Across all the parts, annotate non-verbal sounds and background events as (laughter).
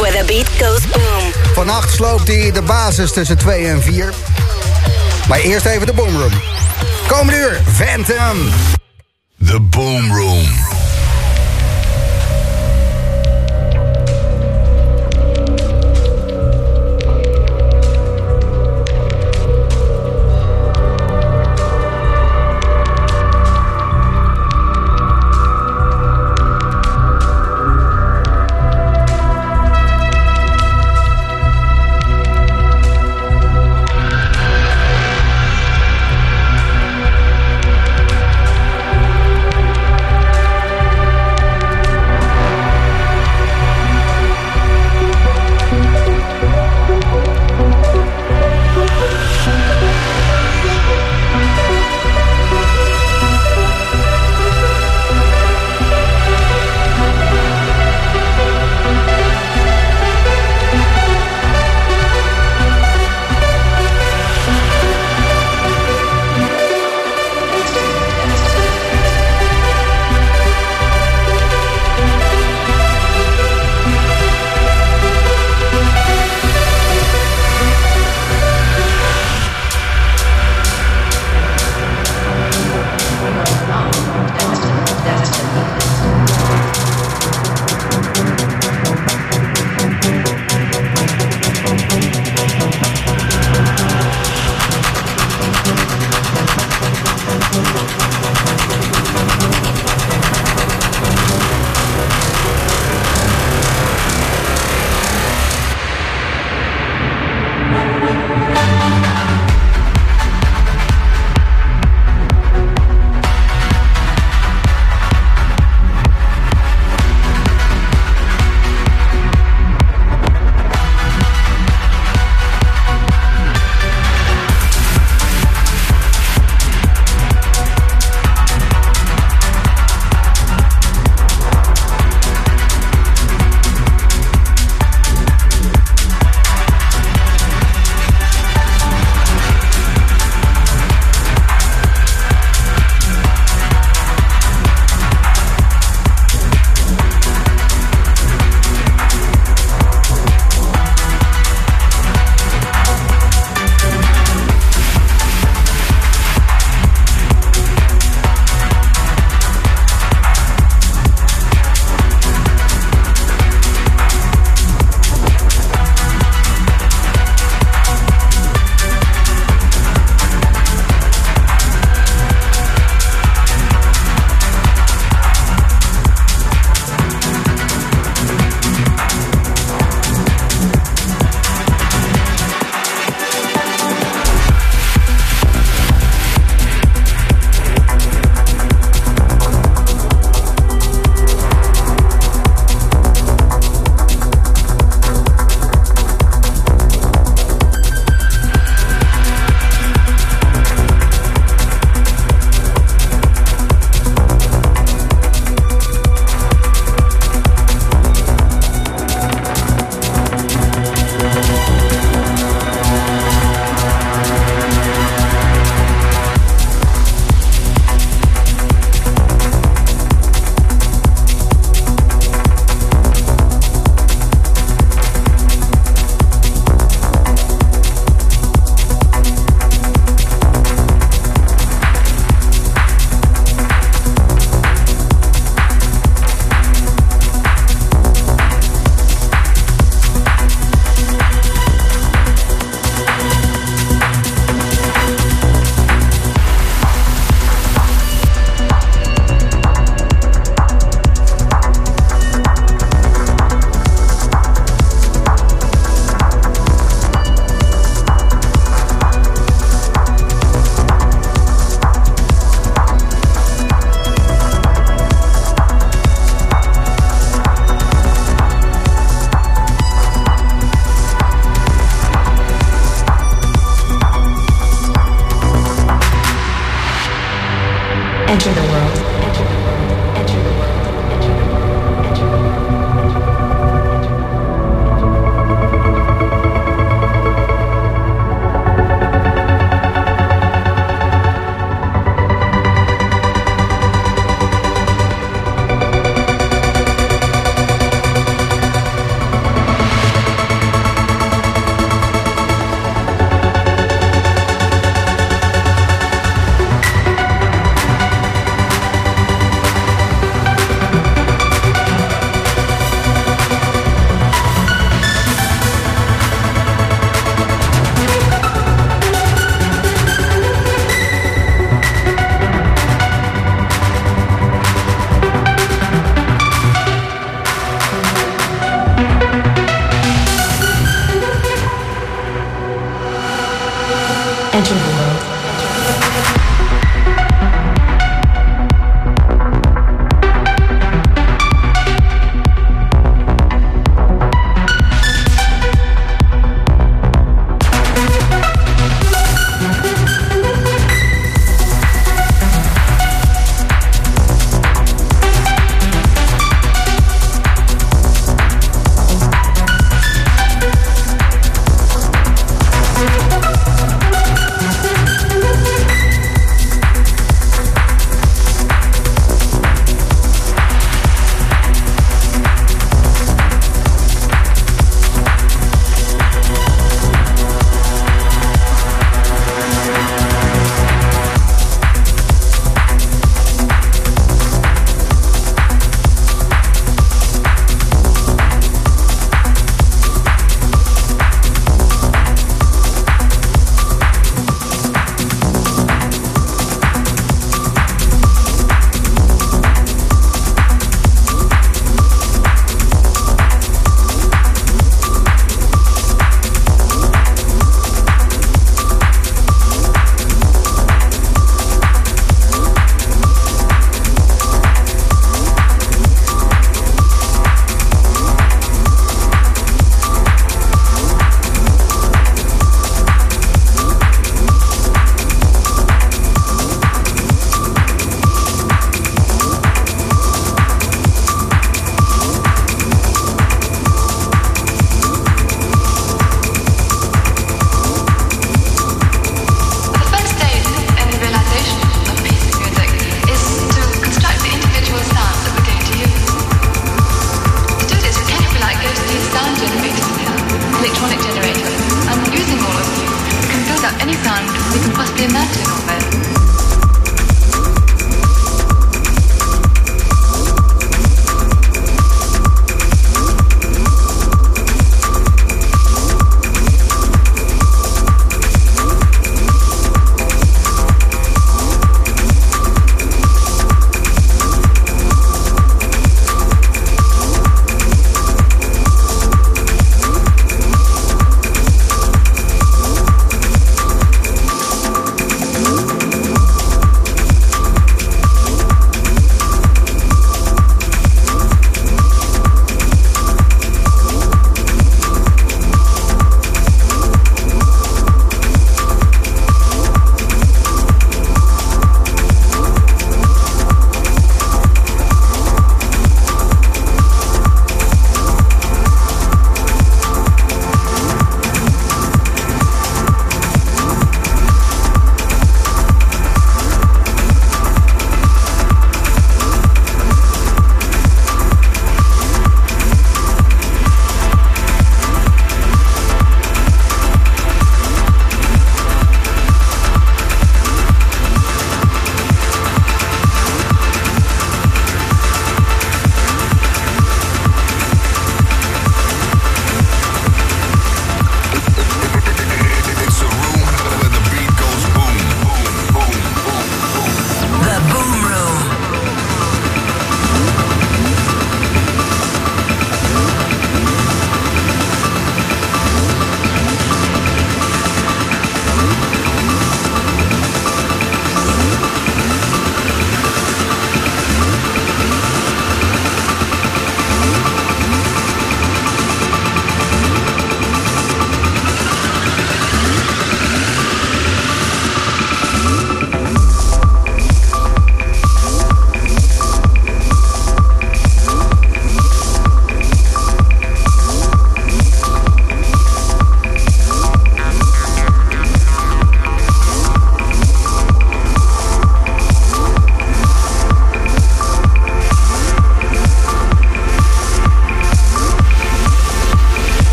where the beat goes boom. Vannacht sloopt hij de basis tussen 2 en 4. Maar eerst even de Boomroom. Komende uur, Phantom. The Boom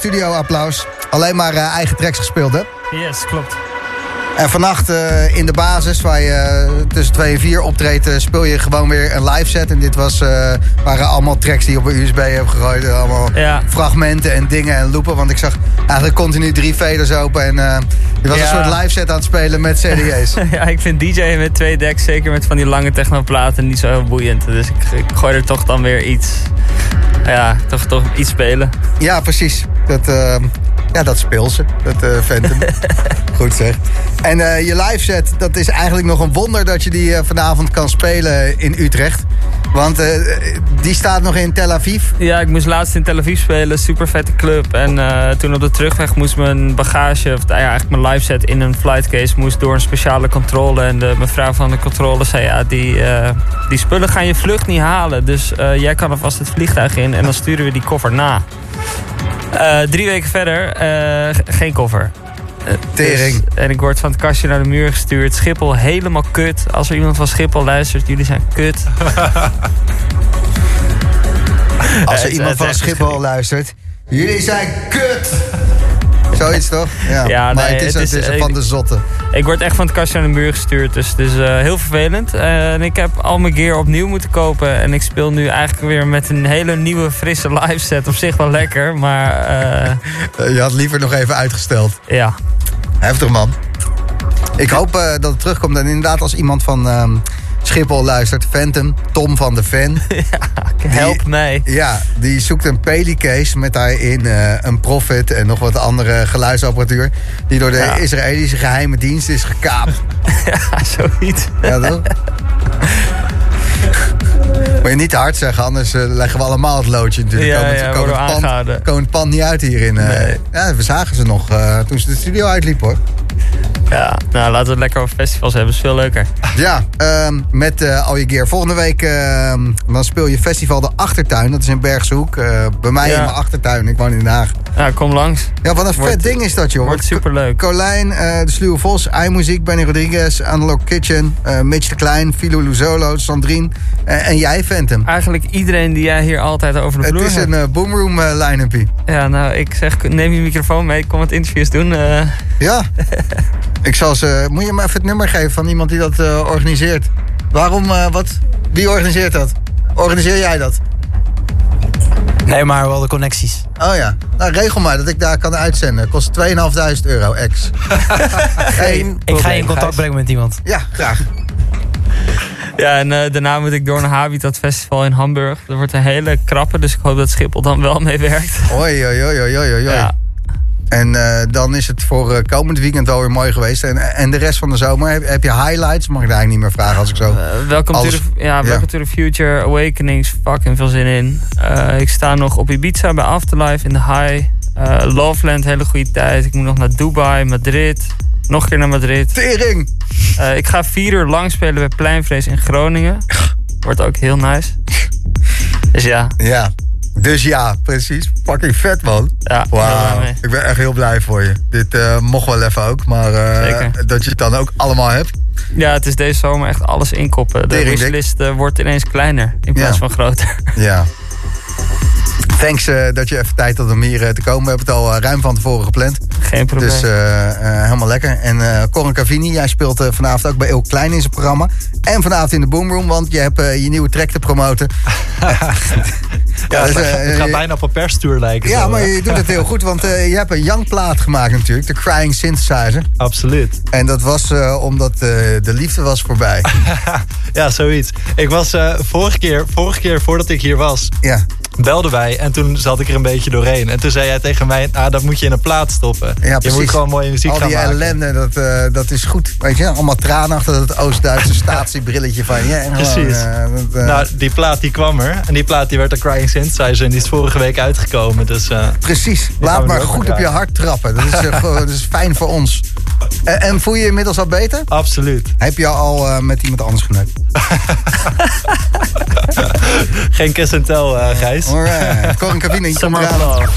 studio applaus. Alleen maar eh, eigen tracks gespeeld, hè? Yes, klopt. En vannacht eh, in de basis, waar je eh, tussen 2 en 4 optreedt, speel je gewoon weer een live set. En dit was, waren allemaal tracks die je op een USB hebt gegooid. Allemaal Ja. fragmenten en dingen en loopen. Want ik zag eigenlijk continu drie faders open. En je was Ja. een soort live set aan het spelen met CD's. (laughs) Ja, ik vind DJ met twee decks, zeker met van die lange technoplaten, niet zo heel boeiend. Dus ik, ik gooi er toch dan weer iets, ja, toch, toch iets spelen. ja, precies. Dat, eh, ja, dat speelt ze. Dat eh Phantom. (laughs) Goed zeg. En eh, je live set, dat is eigenlijk nog een wonder dat je die eh, vanavond kan spelen in Utrecht. Want eh, die staat nog in Tel Aviv. Ja, ik moest laatst in Tel Aviv spelen, super vette club. En eh, toen op de terugweg moest mijn bagage, of nou ja, eigenlijk mijn live set in een flightcase, moest door een speciale controle. En de mevrouw van de controle zei, ja, die, eh, die spullen gaan je vlucht niet halen. Dus eh, jij kan alvast het vliegtuig in en dan sturen we die koffer na. Eh, drie weken verder, eh, geen koffer. Eh, Tering. dus- en ik word van het kastje naar de muur gestuurd. Schiphol helemaal kut. Als er iemand van Schiphol luistert, jullie zijn kut. (laughs) Als er iemand van Schiphol luistert. Jullie zijn kut! Zoiets toch? Ja, Ja, maar nee, het is, het het is- van de zotte. Ik word echt van het kastje naar de muur gestuurd. Dus het is eh, heel vervelend. En ik heb al mijn gear opnieuw moeten kopen. En ik speel nu eigenlijk weer met een hele nieuwe, frisse live set. Op zich wel lekker, maar eh, Eh, Je had liever nog even uitgesteld. ja. Heftig man. Ik hoop eh, dat het terugkomt. En inderdaad, als iemand van ehm, Schiphol luistert, Phantom, Tom van de Fan. (laughs) Help mij. Ja, die zoekt een Pelicase met daarin eh, een Profit en nog wat andere geluidsapparatuur. Die door de Ja. Israëlische geheime dienst is gekaapt. (laughs) Ja, zoiets. Ja, toch? (laughs) Moet je niet te hard zeggen, anders eh, leggen we allemaal het loodje natuurlijk. Ja, Komen het- ja, komen het pand- aangehouden. komen het pand niet uit hierin. eh. Nee. Ja, we zagen ze nog eh, toen ze de studio uitliep hoor. Ja, nou laten we het lekker over festivals hebben. is veel leuker. Ja, ehm, met al je gear. Volgende week ehm, dan speel je festival De Achtertuin. Dat is in Bergshoek. bij mij Ja. in mijn achtertuin. Ik woon in Den Haag. Nou, kom langs. Ja, wat een vet ding is dat, joh. Wordt superleuk. Colijn, De Sluwe Vos, iMuziek, Benny Rodriguez, Analog Kitchen, Mitch de Klein, Philo Luzolo, Sandrine en jij, Phantom. Eigenlijk iedereen die jij hier altijd over de Het vloer is hebt. een eh, boomroom eh, line-upie. Ja, nou, ik zeg, neem je microfoon mee. Kom wat interviews doen. eh. Ja. (laughs) Ik zal ze... Moet je me even het nummer geven van iemand die dat eh, organiseert? Waarom, eh, wat? Wie organiseert dat? Organiseer jij dat? Nee, maar wel de connecties. Oh ja. Nou, regel maar dat ik daar kan uitzenden. Kost 2.500 euro ex. (laughs) Geen Ik ga je in contact brengen met iemand. Ja, graag. Ja, en eh, daarna moet ik door een Habitat Festival in Hamburg. Dat wordt een hele krappe, dus ik hoop dat Schiphol dan wel meewerkt. Oei, oei, oei, oei, oei, oei. Ja. En eh, dan is het voor eh, komend weekend wel weer mooi geweest. En, en de rest van de zomer, heb, heb je highlights? Mag ik daar eigenlijk niet meer vragen als ik zo... Welkom, Alles- to the, ja, ja. welcome to the Future, Awakenings, fucking veel zin in. Ik sta nog op Ibiza bij Afterlife in de High. Loveland, hele goede tijd. Ik moet nog naar Dubai, Madrid. Nog een keer naar Madrid. Tering! Eh, ik ga vier uur lang spelen bij Pleinvrees in Groningen. Wordt ook heel nice. Dus ja, Ja. Dus ja, precies. Fucking vet, man. ja Wauw. Ik ben echt heel blij voor je. Dit eh, mocht wel even ook, maar eh, dat je het dan ook allemaal hebt. Ja, het is deze zomer echt alles inkoppen. De wishlist wordt ineens kleiner in plaats Ja. van groter. Ja. Thanks eh, dat je even tijd had om hier eh, te komen. We hebben het al eh, ruim van tevoren gepland. Geen probleem. Dus helemaal lekker. En Corin Cavini, jij speelt vanavond ook bij Heel Klein in zijn programma. En vanavond in de Boomroom, want je hebt je nieuwe track te promoten. (laughs) Ja, dus, het, gaat bijna op een perstour lijken. Ja, zo, maar je doet het heel goed, want je hebt een young plaat gemaakt natuurlijk. De Crying Synthesizer. Absoluut. En dat was omdat de liefde was voorbij. (laughs) Ja, zoiets. Ik was vorige, keer, vorige keer voordat ik hier was, Ja, belden wij en toen zat ik er een beetje doorheen. En toen zei jij tegen mij, ah, dat moet je in een plaat stoppen. ja je moet gewoon mooie muziek Al gaan die maken. ellende, dat, eh, dat is goed. Weet je, allemaal tranen achter dat Oost-Duitse (laughs) statiebrilletje van je. Precies. eh, dat, eh, Nou, die plaat die kwam er. En die plaat die werd de Crying Synthesizer en die is vorige week uitgekomen. Dus Precies. Laat maar goed op je hart trappen. Dat is, (laughs) dat is fijn voor ons. En, en voel je je inmiddels al beter? absoluut. Heb je al eh, met iemand anders geneukt? (laughs) Geen kiss and tell, eh, Gijs. Alright. Corin Cabine, je komt eraan.